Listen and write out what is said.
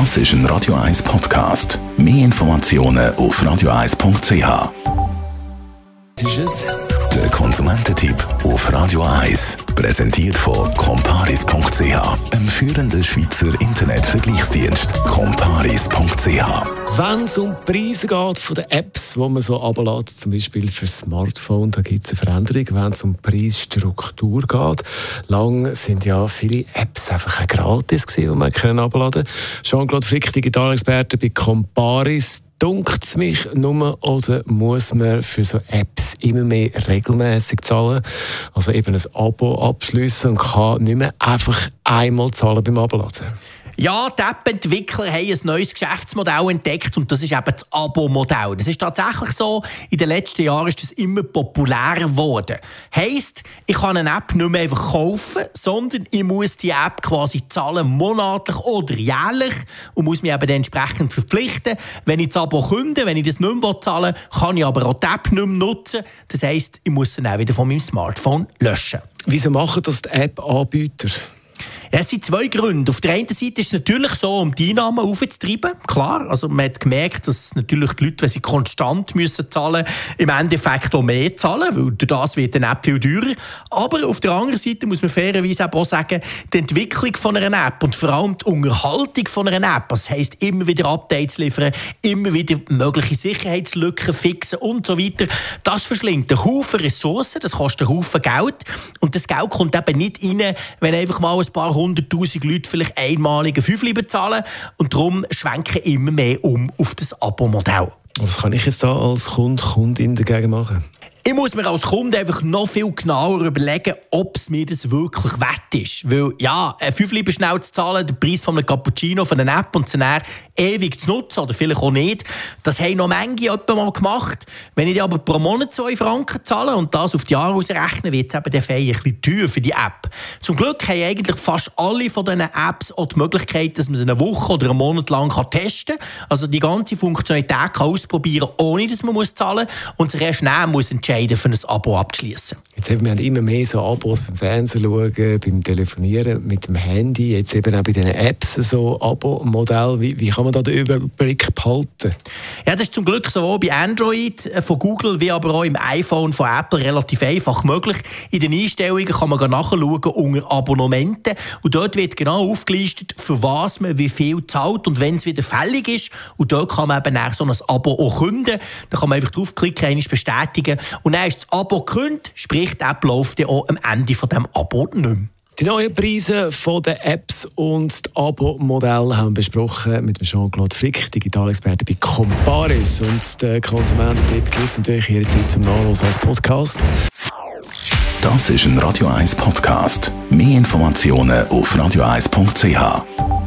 Das ist ein Radio 1 Podcast. Mehr Informationen auf radio1.ch. ist es? Der Konsumententipp auf Radio 1. Präsentiert von comparis.ch, einem führenden Schweizer Internetvergleichsdienst. comparis.ch wenn es um die Preise geht von den Apps, die man so ablädt, zum Beispiel für Smartphone, da gibt es eine Veränderung. Wenn es um die Preisstruktur geht, lang sind ja viele Apps einfach gratis gewesen, die man können abladen Jean-Claude Frick, Digitalexperte bei Comparis. Dunkt mich nur oder muss man für so Apps immer mehr regelmäßig zahlen? Also eben ein Abo abschließen und kann nicht mehr einfach einmal zahlen beim Abladen? Ja, die App-Entwickler haben ein neues Geschäftsmodell entdeckt und das ist eben das Abo-Modell. Das ist tatsächlich so, in den letzten Jahren ist das immer populärer geworden. Heißt, ich kann eine App nicht mehr einfach kaufen, sondern ich muss die App quasi zahlen, monatlich oder jährlich und muss mich eben entsprechend verpflichten. Wenn ich das Abo künde, wenn ich das nicht mehr zahlen will, kann ich aber auch die App nicht mehr nutzen. Das heisst, ich muss dann auch wieder von meinem Smartphone löschen. Wieso machen das die App-Anbieter? Es sind zwei Gründe. Auf der einen Seite ist es natürlich so, um die Einnahmen aufzutreiben. Klar, also man hat gemerkt, dass natürlich die Leute, wenn sie konstant müssen zahlen im Endeffekt auch mehr zahlen, weil durch das wird dann App viel teurer. Aber auf der anderen Seite muss man fairerweise auch sagen, die Entwicklung von einer App und vor allem die Unterhaltung von einer App, das heisst immer wieder Updates liefern, immer wieder mögliche Sicherheitslücken fixen und so weiter, das verschlingt einen Haufen Ressourcen, das kostet einen Haufen Geld und das Geld kommt eben nicht rein, wenn einfach mal ein paar 100'000 Leute vielleicht einmalige Fünfli bezahlen und darum schwenken immer mehr um auf das Abo-Modell. Was kann ich jetzt da als Kunde, Kundin dagegen machen? Ich muss mir als Kunde einfach noch viel genauer überlegen, ob es mir das wirklich wert ist. Weil, ja, fünf lieber schnell zu zahlen, der Preis von einem Cappuccino von einer App und dann ewig zu nutzen oder vielleicht auch nicht, das haben noch manche mal gemacht. Wenn ich aber pro Monat zwei Franken zahle und das auf die Jahre ausrechne, wird es eben der Feier ein bisschen teuer für die App. Zum Glück haben eigentlich fast alle von diesen Apps auch die Möglichkeit, dass man sie eine Woche oder einen Monat lang testen kann. Also die ganze Funktionalität kann ausprobieren, ohne dass man zahlen muss und sich erst muss entscheiden entscheiden, für ein Abo abzuschließen. Jetzt haben wir immer mehr so Abos beim Fernsehen schauen, beim Telefonieren mit dem Handy, jetzt eben auch bei diesen Apps so Abo-Modell. Wie, wie kann man da den Überblick behalten? Ja, das ist zum Glück sowohl bei Android äh, von Google wie aber auch im iPhone von Apple relativ einfach möglich. In den Einstellungen kann man nachschauen unter Abonnementen und dort wird genau aufgelistet, für was man wie viel zahlt und wenn es wieder fällig ist. Und dort kann man eben nach so ein Abo auch künden. Da kann man einfach draufklicken, einmal bestätigen und dann ist das Abo gekündigt, der App läuft ja auch am Ende von dem Abo nicht mehr. Die neuen Preise von den Apps und das Abo-Modell haben wir besprochen mit Jean-Claude Frick, Digitalexperte bei Comparis. Und der Konsumententipp gibt es natürlich jederzeit zum Nachlesen als Podcast. Das ist ein Radio 1 Podcast. Mehr Informationen auf radio1.ch.